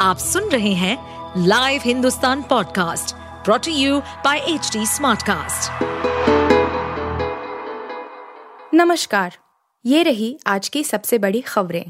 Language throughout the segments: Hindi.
आप सुन रहे हैं live Hindustan podcast brought to you by H Smartcast. नमस्कार, ये रही आज की सबसे बड़ी खबरें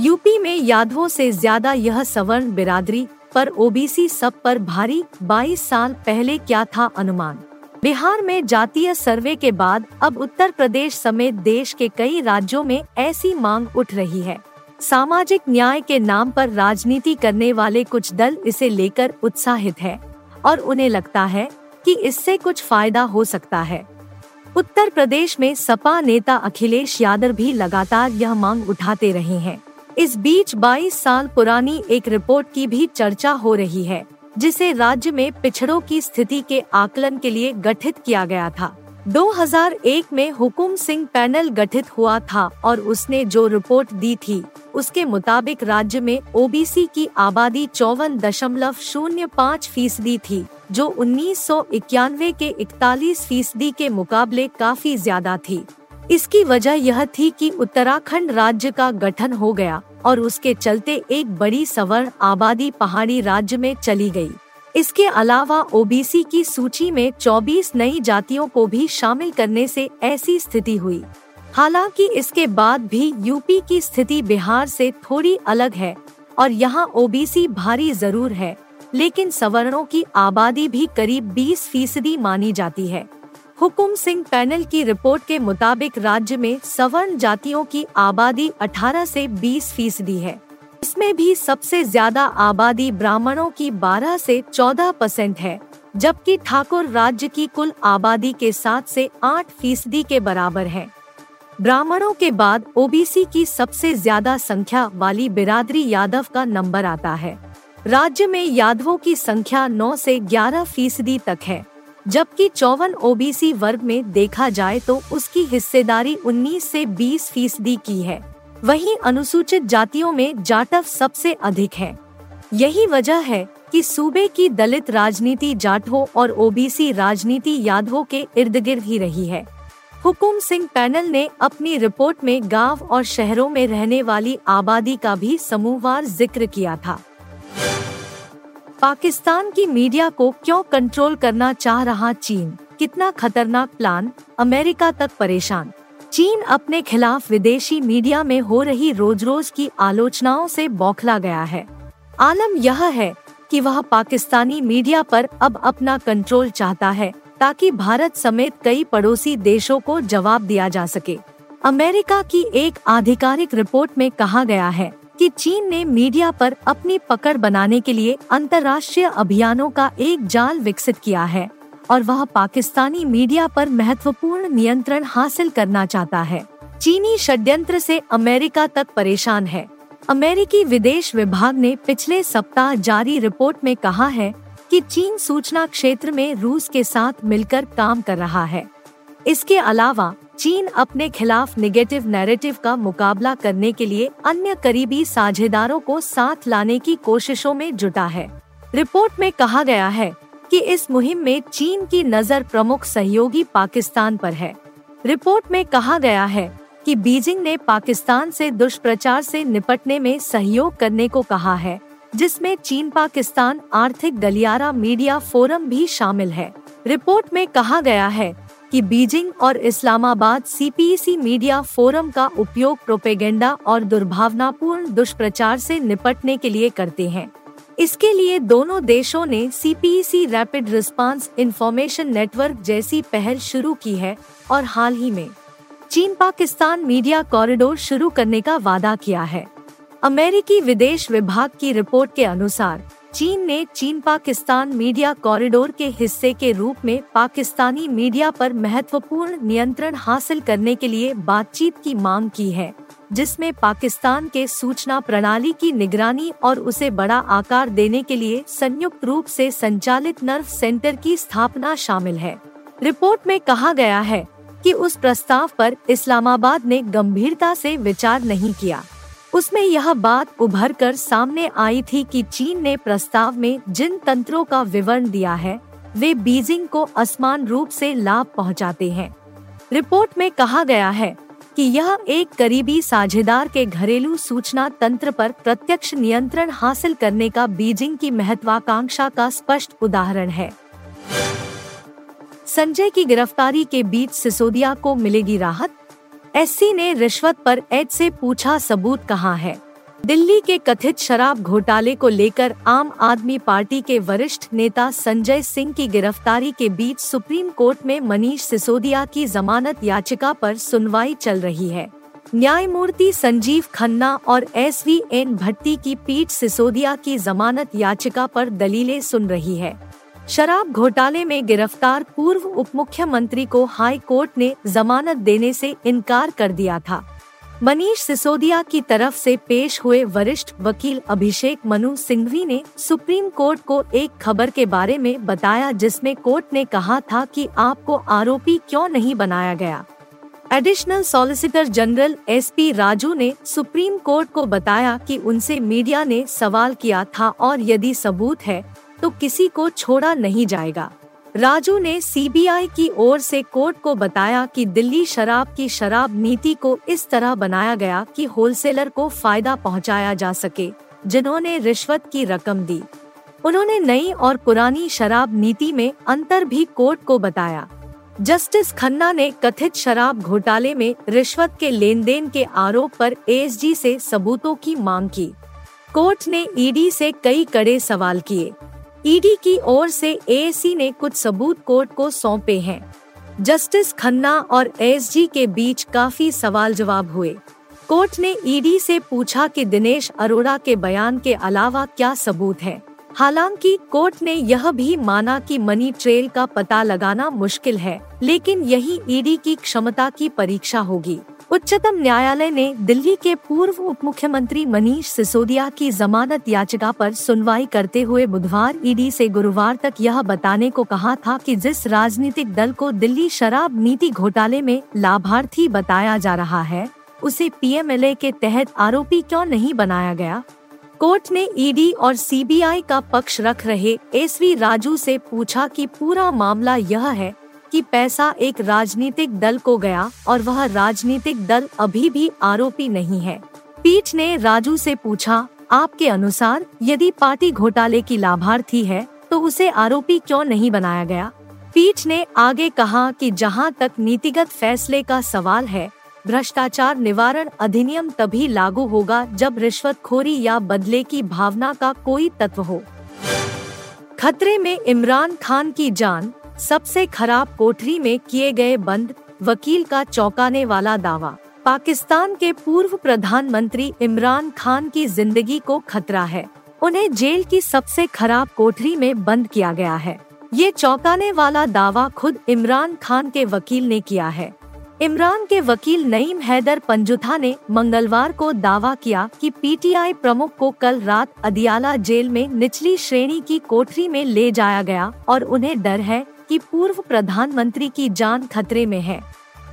यूपी में यादवों से ज़्यादा यह सवर्ण बिरादरी, पर ओबीसी सब पर भारी 22 साल पहले क्या था अनुमान बिहार में जातीय सर्वे के बाद अब उत्तर प्रदेश समेत देश के कई राज्यों में ऐसी मांग उठ रही है। सामाजिक न्याय के नाम पर राजनीति करने वाले कुछ दल इसे लेकर उत्साहित है और उन्हें लगता है कि इससे कुछ फ़ायदा हो सकता है। उत्तर प्रदेश में सपा नेता अखिलेश यादव भी लगातार यह मांग उठाते रहे हैं। इस बीच 22 साल पुरानी एक रिपोर्ट की भी चर्चा हो रही है। जिसे राज्य में पिछड़ों की स्थिति के आकलन के लिए गठित किया गया था। 2001 में हुकुम सिंह पैनल गठित हुआ था और उसने जो रिपोर्ट दी थी, उसके मुताबिक राज्य में ओबीसी की आबादी चौवन दशमलव शून्य पाँच फ़ीसदी थी, जो उन्नीस सौ इक्यानवे के इकतालीस फ़ीसदी के मुकाबले काफ़ी ज़्यादा थी। इसकी वजह यह थी कि उत्तराखंड राज्य का गठन हो गया। और उसके चलते एक बड़ी सवर्ण आबादी पहाड़ी राज्य में चली गई। इसके अलावा ओबीसी की सूची में 24 नई जातियों को भी शामिल करने से ऐसी स्थिति हुई हालाँकि इसके बाद भी यूपी की स्थिति बिहार से थोड़ी अलग है और यहाँ ओबीसी भारी ज़रूर है, लेकिन सवर्णों की आबादी भी करीब 20 फ़ीसदी मानी जाती है हुकुम सिंह पैनल की रिपोर्ट के मुताबिक राज्य में सवर्ण जातियों की आबादी 18 से 20 फ़ीसदी है। इसमें भी सबसे ज़्यादा आबादी ब्राह्मणों की 12 से 14 परसेंट है, जबकि ठाकुर राज्य की कुल आबादी के साथ से 8 फ़ीसदी के बराबर है। ब्राह्मणों के बाद ओबीसी की सबसे ज़्यादा संख्या वाली बिरादरी यादव का नंबर आता है। राज्य में यादवों की संख्या 9 से 11 फ़ीसदी तक है। जबकि चौवन ओबीसी वर्ग में देखा जाए तो उसकी हिस्सेदारी 19 से 20 फ़ीसदी की है। वहीं अनुसूचित जातियों में जाटव सबसे अधिक है। यही वजह है कि सूबे की दलित राजनीति जाटवों और ओबीसी राजनीति यादवों के इर्द गिर्द ही रही है। हुकुम सिंह पैनल ने अपनी रिपोर्ट में गाँव और शहरों में रहने वाली आबादी का भी समूहवार ज़िक्र किया था। पाकिस्तान की मीडिया को क्यों कंट्रोल करना चाह रहा चीन? कितना खतरनाक प्लान? अमेरिका तक परेशान। चीन अपने खिलाफ विदेशी मीडिया में हो रही रोज रोज की आलोचनाओं से बौखला गया है। आलम यह है कि वह पाकिस्तानी मीडिया पर अब अपना कंट्रोल चाहता है, ताकि भारत समेत कई पड़ोसी देशों को जवाब दिया जा सके। अमेरिका की एक आधिकारिक रिपोर्ट में कहा गया है कि चीन ने मीडिया पर अपनी पकड़ बनाने के लिए अंतर्राष्ट्रीय अभियानों का एक जाल विकसित किया है और वह पाकिस्तानी मीडिया पर महत्वपूर्ण नियंत्रण हासिल करना चाहता है। चीनी षड्यंत्र से अमेरिका तक परेशान है। अमेरिकी विदेश विभाग ने पिछले सप्ताह जारी रिपोर्ट में कहा है कि चीन सूचना क्षेत्र में रूस के साथ मिलकर काम कर रहा है। इसके अलावा चीन अपने खिलाफ निगेटिव नैरेटिव का मुकाबला करने के लिए अन्य करीबी साझेदारों को साथ लाने की कोशिशों में जुटा है। रिपोर्ट में कहा गया है कि इस मुहिम में चीन की नज़र प्रमुख सहयोगी पाकिस्तान पर है। रिपोर्ट में कहा गया है कि बीजिंग ने पाकिस्तान से दुष्प्रचार से निपटने में सहयोग करने को कहा है, जिसमें चीन पाकिस्तान आर्थिक गलियारा मीडिया फोरम भी शामिल है। रिपोर्ट में कहा गया है कि बीजिंग और इस्लामाबाद सीपीसी मीडिया फोरम का उपयोग प्रोपेगेंडा और दुर्भावनापूर्ण दुष्प्रचार से निपटने के लिए करते हैं। इसके लिए दोनों देशों ने CPC rapid response information network जैसी पहल शुरू की है और हाल ही में चीन पाकिस्तान मीडिया कॉरिडोर शुरू करने का वादा किया है। अमेरिकी विदेश विभाग की रिपोर्ट के अनुसार चीन ने चीन पाकिस्तान मीडिया कॉरिडोर के हिस्से के रूप में पाकिस्तानी मीडिया पर महत्वपूर्ण नियंत्रण हासिल करने के लिए बातचीत की मांग की है, जिसमें पाकिस्तान के सूचना प्रणाली की निगरानी और उसे बड़ा आकार देने के लिए संयुक्त रूप से संचालित नर्व सेंटर की स्थापना शामिल है। रिपोर्ट में कहा गया है कि उस प्रस्ताव पर इस्लामाबाद ने गंभीरता से विचार नहीं किया। उसमें यह बात उभर कर सामने आई थी कि चीन ने प्रस्ताव में जिन तंत्रों का विवरण दिया है, वे बीजिंग को असमान रूप से लाभ पहुंचाते हैं। रिपोर्ट में कहा गया है कि यह एक करीबी साझेदार के घरेलू सूचना तंत्र पर प्रत्यक्ष नियंत्रण हासिल करने का बीजिंग की महत्वाकांक्षा का स्पष्ट उदाहरण है। संजय की गिरफ्तारी के बीच सिसोदिया को मिलेगी राहत? एससी ने रिश्वत पर एड से पूछा सबूत कहाँ है। दिल्ली के कथित शराब घोटाले को लेकर आम आदमी पार्टी के वरिष्ठ नेता संजय सिंह की गिरफ्तारी के बीच सुप्रीम कोर्ट में मनीष सिसोदिया की जमानत याचिका पर सुनवाई चल रही है। न्यायमूर्ति संजीव खन्ना और एस वी एन भट्टी की पीठ सिसोदिया की जमानत याचिका पर दलीलें सुन रही है। शराब घोटाले में गिरफ़्तार पूर्व उप मुख्यमंत्री को हाई कोर्ट ने जमानत देने से इनकार कर दिया था। मनीष सिसोदिया की तरफ़ से पेश हुए वरिष्ठ वकील अभिषेक मनु सिंघवी ने सुप्रीम कोर्ट को एक खबर के बारे में बताया जिसमें कोर्ट ने कहा था कि आपको आरोपी क्यों नहीं बनाया गया। Additional solicitor general S P Raju ने सुप्रीम कोर्ट को बताया कि उनसे मीडिया ने सवाल किया था और यदि सबूत है तो किसी को छोड़ा नहीं जाएगा। राजू ने सीबीआई की ओर से कोर्ट को बताया कि दिल्ली शराब की शराब नीति को इस तरह बनाया गया कि होलसेलर को फ़ायदा पहुँचाया जा सके, जिन्होंने रिश्वत की रकम दी। उन्होंने नई और पुरानी शराब नीति में अंतर भी कोर्ट को बताया। जस्टिस खन्ना ने कथित शराब घोटाले में रिश्वत के लेन देन के आरोप पर एएसजी से सबूतों की मांग की। कोर्ट ने ईडी से कई कड़े सवाल किए। ईडी की ओर से एएसी ने कुछ सबूत कोर्ट को सौंपे हैं। जस्टिस खन्ना और एसजी के बीच काफ़ी सवाल जवाब हुए। कोर्ट ने ईडी से पूछा कि दिनेश अरोड़ा के बयान के अलावा क्या सबूत है। हालाँकि कोर्ट ने यह भी माना कि मनी ट्रेल का पता लगाना मुश्किल है, लेकिन यही ईडी की क्षमता की परीक्षा होगी। उच्चतम न्यायालय ने दिल्ली के पूर्व उप मुख्यमंत्री मनीष सिसोदिया की जमानत याचिका पर सुनवाई करते हुए बुधवार ईडी से गुरुवार तक यह बताने को कहा था कि जिस राजनीतिक दल को दिल्ली शराब नीति घोटाले में लाभार्थी बताया जा रहा है, उसे पीएमएलए के तहत आरोपी क्यों नहीं बनाया गया? कोर्ट ने ईडी और सीबीआई का पक्ष रख रहे एसवी राजू से पूछा कि पूरा मामला यह है कि पैसा एक राजनीतिक दल को गया और वह राजनीतिक दल अभी भी आरोपी नहीं है। पीठ ने राजू से पूछा, आपके अनुसार यदि पार्टी घोटाले की लाभार्थी है तो उसे आरोपी क्यों नहीं बनाया गया? पीठ ने आगे कहा कि जहाँ तक नीतिगत फैसले का सवाल है, भ्रष्टाचार निवारण अधिनियम तभी लागू होगा जब रिश्वतखोरी या बदले की भावना का कोई तत्व हो। खतरे में इमरान खान की जान सबसे खराब कोठरी में किए गए बंद वकील का चौंकाने वाला दावा। पाकिस्तान के पूर्व प्रधानमंत्री इमरान खान की ज़िंदगी को खतरा है। उन्हें जेल की सबसे खराब कोठरी में बंद किया गया है। ये चौंकाने वाला दावा खुद इमरान खान के वकील ने किया है। इमरान के वकील नईम हैदर पंजुथा ने मंगलवार को दावा किया कि पीटीआई प्रमुख को कल रात अदियाला जेल में निचली श्रेणी की कोठरी में ले जाया गया और उन्हें डर है कि पूर्व प्रधानमंत्री की जान खतरे में है।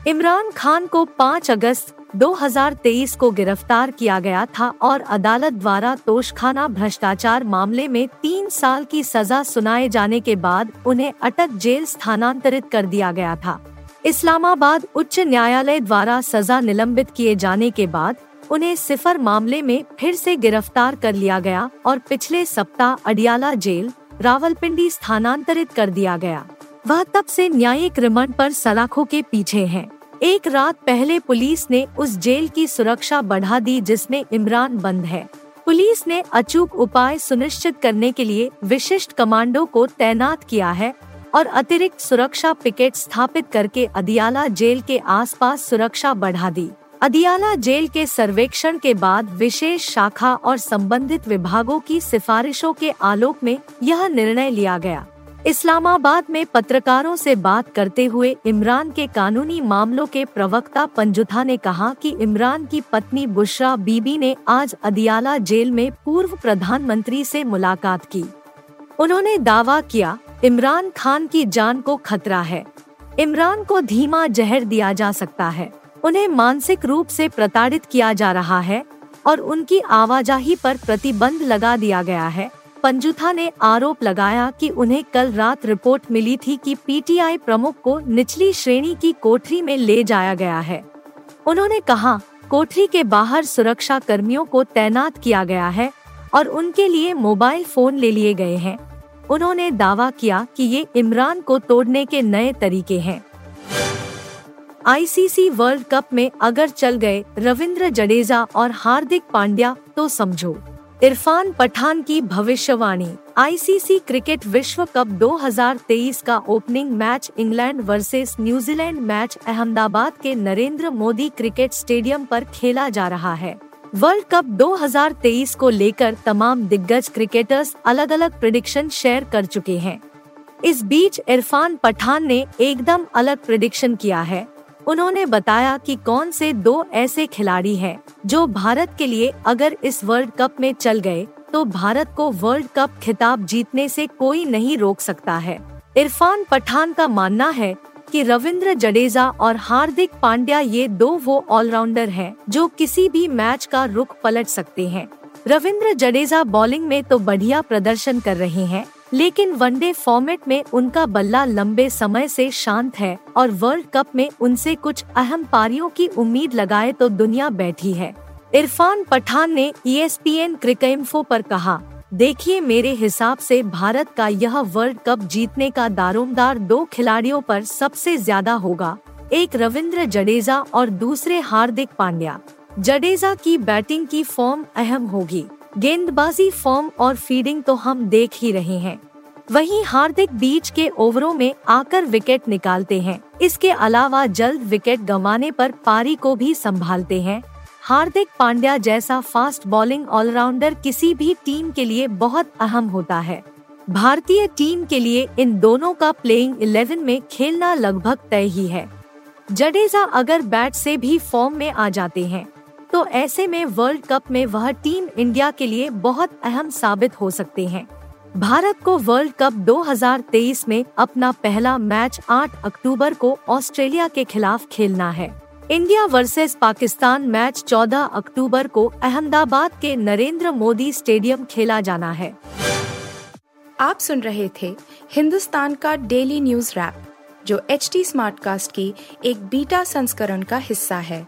इमरान खान को 5 अगस्त 2023 को गिरफ़्तार किया गया था और अदालत द्वारा तोशखाना भ्रष्टाचार मामले में तीन साल की सजा सुनाए जाने के बाद उन्हें अटक जेल स्थानांतरित कर दिया गया था। इस्लामाबाद उच्च न्यायालय द्वारा सजा निलंबित किए जाने के बाद उन्हें सिफर मामले में फिर से गिरफ़्तार कर लिया गया और पिछले सप्ताह अडियाला जेल, रावलपिंडी स्थानांतरित कर दिया गया। वह तब से न्यायिक रिमांड पर सलाखों के पीछे है। एक रात पहले पुलिस ने उस जेल की सुरक्षा बढ़ा दी जिसमें इमरान बंद है। पुलिस ने अचूक उपाय सुनिश्चित करने के लिए विशिष्ट कमांडो को तैनात किया है और अतिरिक्त सुरक्षा पिकेट स्थापित करके अदियाला जेल के आसपास सुरक्षा बढ़ा दी। अदियाला जेल के सर्वेक्षण के बाद विशेष शाखा और संबंधित विभागों की सिफारिशों के आलोक में यह निर्णय लिया गया। इस्लामाबाद में पत्रकारों से बात करते हुए इमरान के कानूनी मामलों के प्रवक्ता पंजुथा ने कहा कि इमरान की पत्नी बुशरा बीबी ने आज अदियाला जेल में पूर्व प्रधानमंत्री से मुलाकात की। उन्होंने दावा किया, इमरान खान की जान को खतरा है। इमरान को धीमा जहर दिया जा सकता है। उन्हें मानसिक रूप से प्रताड़ित किया जा रहा है और उनकी आवाजाही पर प्रतिबंध लगा दिया गया है। पंजुथा ने आरोप लगाया कि उन्हें कल रात रिपोर्ट मिली थी कि पीटीआई प्रमुख को निचली श्रेणी की कोठरी में ले जाया गया है। उन्होंने कहा, कोठरी के बाहर सुरक्षा कर्मियों को तैनात किया गया है और उनके लिए मोबाइल फ़ोन ले लिए गए हैं। उन्होंने दावा किया कि ये इमरान को तोड़ने के नए तरीके हैं। आईसीसी वर्ल्ड कप में अगर चल गए रविंद्र जडेजा और हार्दिक पांड्या तो समझो। इरफान पठान की भविष्यवाणी आईसीसी क्रिकेट विश्व कप 2023 का opening match England versus New Zealand match Ahmedabad के नरेंद्र मोदी क्रिकेट स्टेडियम पर खेला जा रहा है। वर्ल्ड कप 2023 को लेकर तमाम दिग्गज क्रिकेटर्स अलग अलग प्रिडिक्शन शेयर कर चुके हैं। इस बीच इरफान पठान ने एकदम अलग प्रिडिक्शन किया है। उन्होंने बताया कि कौन से दो ऐसे खिलाड़ी हैं जो भारत के लिए अगर इस वर्ल्ड कप में चल गए तो भारत को वर्ल्ड कप खिताब जीतने से कोई नहीं रोक सकता है। इरफान पठान का मानना है कि रविंद्र जडेजा और हार्दिक पांड्या ये दो वो ऑलराउंडर हैं जो किसी भी मैच का रुख पलट सकते हैं। रविंद्र जडेजा बॉलिंग में तो बढ़िया प्रदर्शन कर रहे हैं लेकिन वनडे फॉर्मेट में उनका बल्ला लंबे समय से शांत है और वर्ल्ड कप में उनसे कुछ अहम पारियों की उम्मीद लगाए तो दुनिया बैठी है। इरफान पठान ने ईएसपीएन क्रिकेम्फो पर कहा, देखिए मेरे हिसाब से भारत का यह वर्ल्ड कप जीतने का दारोमदार दो खिलाड़ियों पर सबसे ज़्यादा होगा। एक रविंद्र जडेजा और दूसरे हार्दिक पांड्या। जडेजा की बैटिंग की फॉर्म अहम होगी। गेंदबाजी फॉर्म और फील्डिंग तो हम देख ही रहे हैं। वहीं हार्दिक बीच के ओवरों में आकर विकेट निकालते हैं। इसके अलावा जल्द विकेट गंवाने पर पारी को भी संभालते हैं। हार्दिक पांड्या जैसा फास्ट बॉलिंग ऑलराउंडर किसी भी टीम के लिए बहुत अहम होता है। भारतीय टीम के लिए इन दोनों का प्लेइंग इलेवन में खेलना लगभग तय ही है। जडेजा अगर बैट से भी फॉर्म में आ जाते हैं तो ऐसे में वर्ल्ड कप में वह टीम इंडिया के लिए बहुत अहम साबित हो सकते हैं। भारत को वर्ल्ड कप 2023 में अपना पहला मैच 8 अक्टूबर को ऑस्ट्रेलिया के खिलाफ खेलना है। इंडिया वर्सेस पाकिस्तान मैच 14 अक्टूबर को अहमदाबाद के नरेंद्र मोदी स्टेडियम खेला जाना है। आप सुन रहे थे हिंदुस्तान का डेली न्यूज़ रैप, जो एच टी स्मार्ट कास्ट की एक बीटा संस्करण का हिस्सा है।